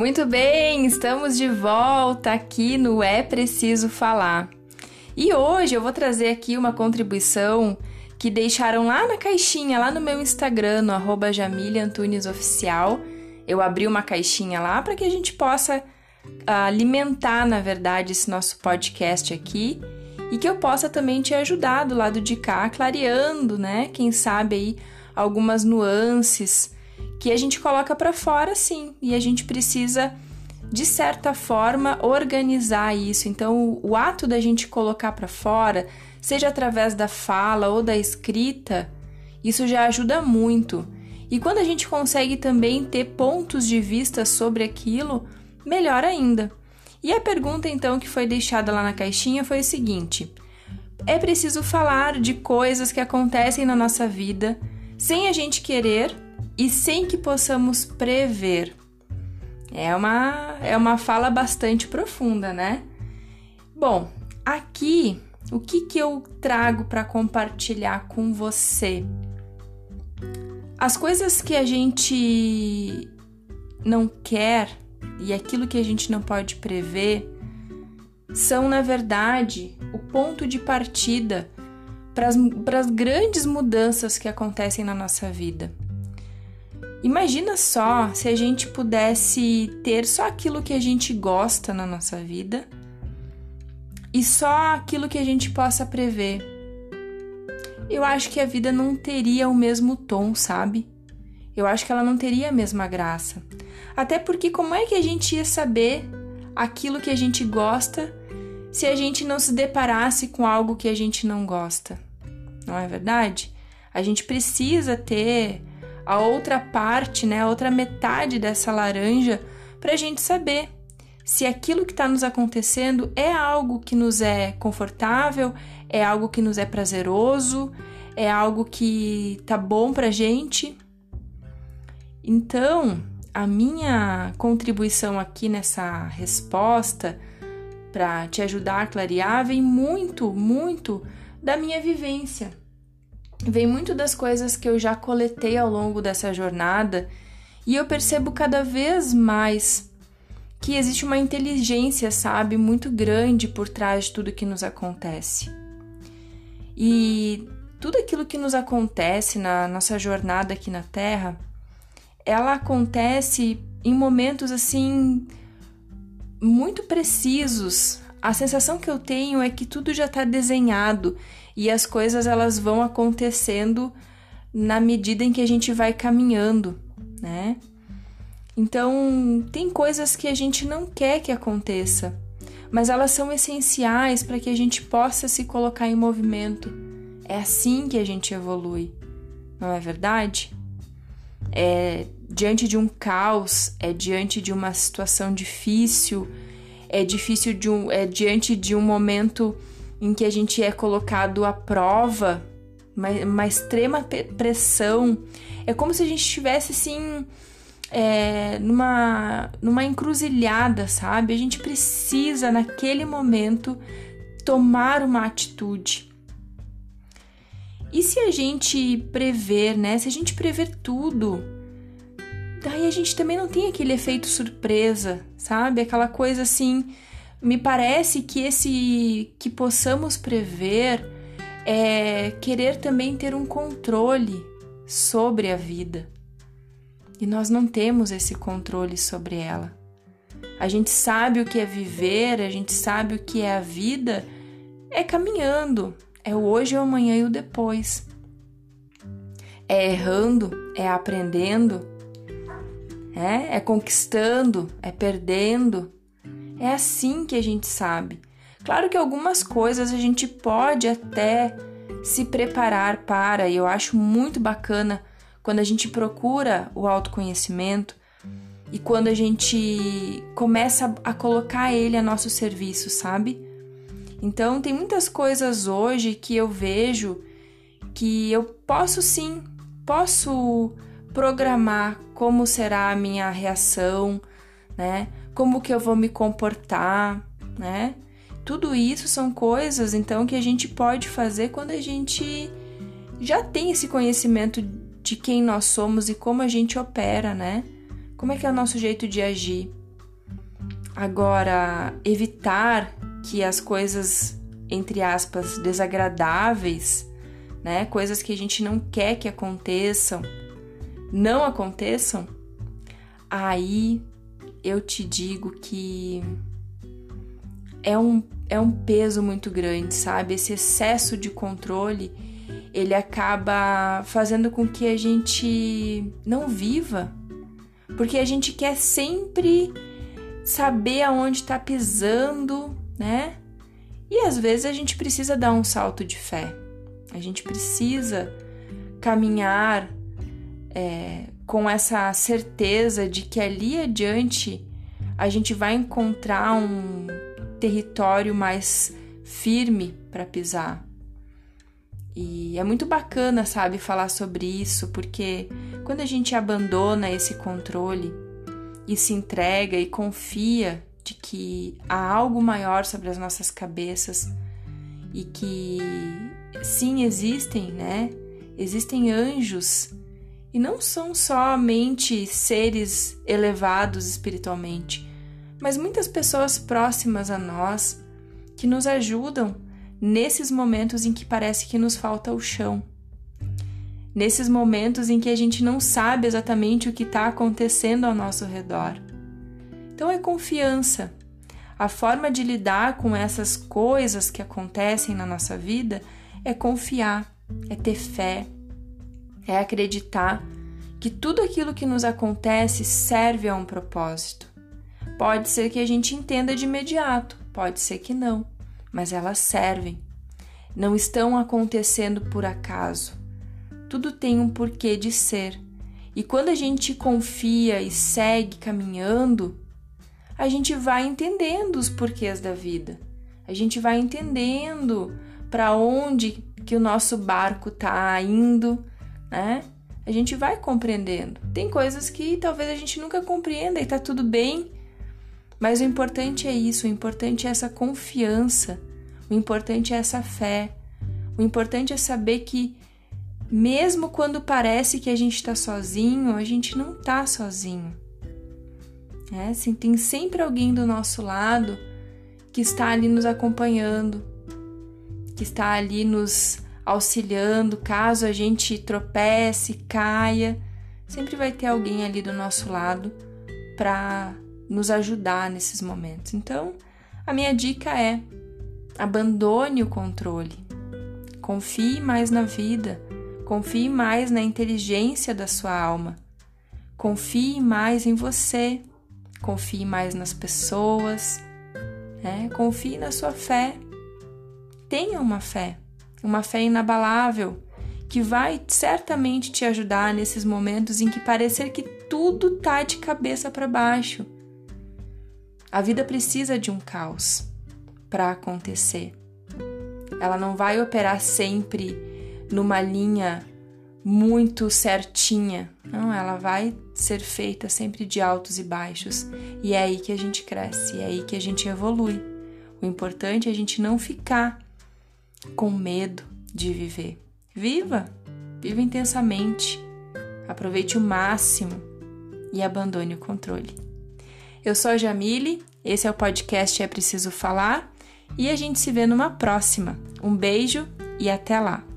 Muito bem, estamos de volta aqui no É Preciso Falar. E hoje eu vou trazer aqui uma contribuição que deixaram lá na caixinha, lá no meu Instagram, no arroba. Eu abri uma caixinha lá para que a gente possa ah, alimentar, na verdade, esse nosso podcast aqui e que eu possa também te ajudar do lado de cá, clareando, né? Quem sabe aí algumas nuances que a gente coloca para fora sim, e a gente precisa de certa forma organizar isso. Então, o, ato da gente colocar para fora, seja através da fala ou da escrita, isso já ajuda muito. E quando a gente consegue também ter pontos de vista sobre aquilo, melhor ainda. E a pergunta então que foi deixada lá na caixinha foi o seguinte: é preciso falar de coisas que acontecem na nossa vida sem a gente querer e sem que possamos prever. É uma, é uma fala bastante profunda, né? Bom, aqui o que, que eu trago para compartilhar com você? As coisas que a gente não quer e aquilo que a gente não pode prever são, na verdade, o ponto de partida para as grandes mudanças que acontecem na nossa vida. Imagina só se a gente pudesse ter só aquilo que a gente gosta na nossa vida e só aquilo que a gente possa prever. Eu acho que a vida não teria o mesmo tom, sabe? Eu acho que ela não teria a mesma graça. Até porque como é que a gente ia saber aquilo que a gente gosta se a gente não se deparasse com algo que a gente não gosta? Não é verdade? A gente precisa ter a outra parte, né, a outra metade dessa laranja, para a gente saber se aquilo que está nos acontecendo é algo que nos é confortável, é algo que nos é prazeroso, é algo que tá bom para gente. Então, a minha contribuição aqui nessa resposta para te ajudar a clarear vem muito, muito da minha vivência vem muito das coisas que eu já coletei ao longo dessa jornada e eu percebo cada vez mais que existe uma inteligência, sabe, muito grande por trás de tudo que nos acontece. E tudo aquilo que nos acontece na nossa jornada aqui na Terra, ela acontece em momentos assim muito precisos. A sensação que eu tenho é que tudo já está desenhado e as coisas elas vão acontecendo na medida em que a gente vai caminhando, né? Então, tem coisas que a gente não quer que aconteça, mas elas são essenciais para que a gente possa se colocar em movimento. É assim que a gente evolui, não é verdade? É diante de um caos, é diante de uma situação difícil, é difícil de um, é diante de um momento em que a gente é colocado à prova, uma, uma extrema pressão. É como se a gente estivesse assim. É, numa, numa encruzilhada, sabe? A gente precisa, naquele momento, tomar uma atitude. E se a gente prever, né? Se a gente prever tudo, daí a gente também não tem aquele efeito surpresa, sabe? Aquela coisa assim me parece que esse que possamos prever é querer também ter um controle sobre a vida. E nós não temos esse controle sobre ela. A gente sabe o que é viver, a gente sabe o que é a vida, é caminhando, é o hoje, o amanhã e o depois. É errando, é aprendendo, é, é conquistando, é perdendo, é assim que a gente sabe. Claro que algumas coisas a gente pode até se preparar para, e eu acho muito bacana quando a gente procura o autoconhecimento e quando a gente começa a colocar ele a nosso serviço, sabe? Então, tem muitas coisas hoje que eu vejo que eu posso sim, posso programar como será a minha reação, né? como que eu vou me comportar, né? Tudo isso são coisas então que a gente pode fazer quando a gente já tem esse conhecimento de quem nós somos e como a gente opera, né? Como é que é o nosso jeito de agir? Agora, evitar que as coisas, entre aspas, desagradáveis, né, coisas que a gente não quer que aconteçam, não aconteçam, aí eu te digo que é um, é um peso muito grande, sabe? Esse excesso de controle ele acaba fazendo com que a gente não viva, porque a gente quer sempre saber aonde está pisando, né? E às vezes a gente precisa dar um salto de fé, a gente precisa caminhar é, com essa certeza de que ali adiante a gente vai encontrar um território mais firme para pisar. E é muito bacana, sabe, falar sobre isso, porque quando a gente abandona esse controle e se entrega e confia de que há algo maior sobre as nossas cabeças e que sim existem, né? Existem anjos e não são somente seres elevados espiritualmente, mas muitas pessoas próximas a nós que nos ajudam nesses momentos em que parece que nos falta o chão. Nesses momentos em que a gente não sabe exatamente o que está acontecendo ao nosso redor. Então é confiança. A forma de lidar com essas coisas que acontecem na nossa vida é confiar, é ter fé, é acreditar que tudo aquilo que nos acontece serve a um propósito. Pode ser que a gente entenda de imediato, pode ser que não mas elas servem. Não estão acontecendo por acaso. Tudo tem um porquê de ser. E quando a gente confia e segue caminhando, a gente vai entendendo os porquês da vida. A gente vai entendendo para onde que o nosso barco está indo, né? A gente vai compreendendo. Tem coisas que talvez a gente nunca compreenda e tá tudo bem. Mas o importante é isso, o importante é essa confiança, o importante é essa fé, o importante é saber que, mesmo quando parece que a gente está sozinho, a gente não está sozinho. É, assim, tem sempre alguém do nosso lado que está ali nos acompanhando, que está ali nos auxiliando caso a gente tropece, caia. Sempre vai ter alguém ali do nosso lado para nos ajudar nesses momentos. Então, a minha dica é: abandone o controle. Confie mais na vida, confie mais na inteligência da sua alma. Confie mais em você, confie mais nas pessoas, né? confie na sua fé. Tenha uma fé, uma fé inabalável, que vai certamente te ajudar nesses momentos em que parecer que tudo tá de cabeça para baixo a vida precisa de um caos para acontecer. Ela não vai operar sempre numa linha muito certinha. Não, ela vai ser feita sempre de altos e baixos. E é aí que a gente cresce, é aí que a gente evolui. O importante é a gente não ficar com medo de viver. Viva! Viva intensamente. Aproveite o máximo e abandone o controle. Eu sou a Jamile, esse é o podcast É Preciso Falar e a gente se vê numa próxima. Um beijo e até lá!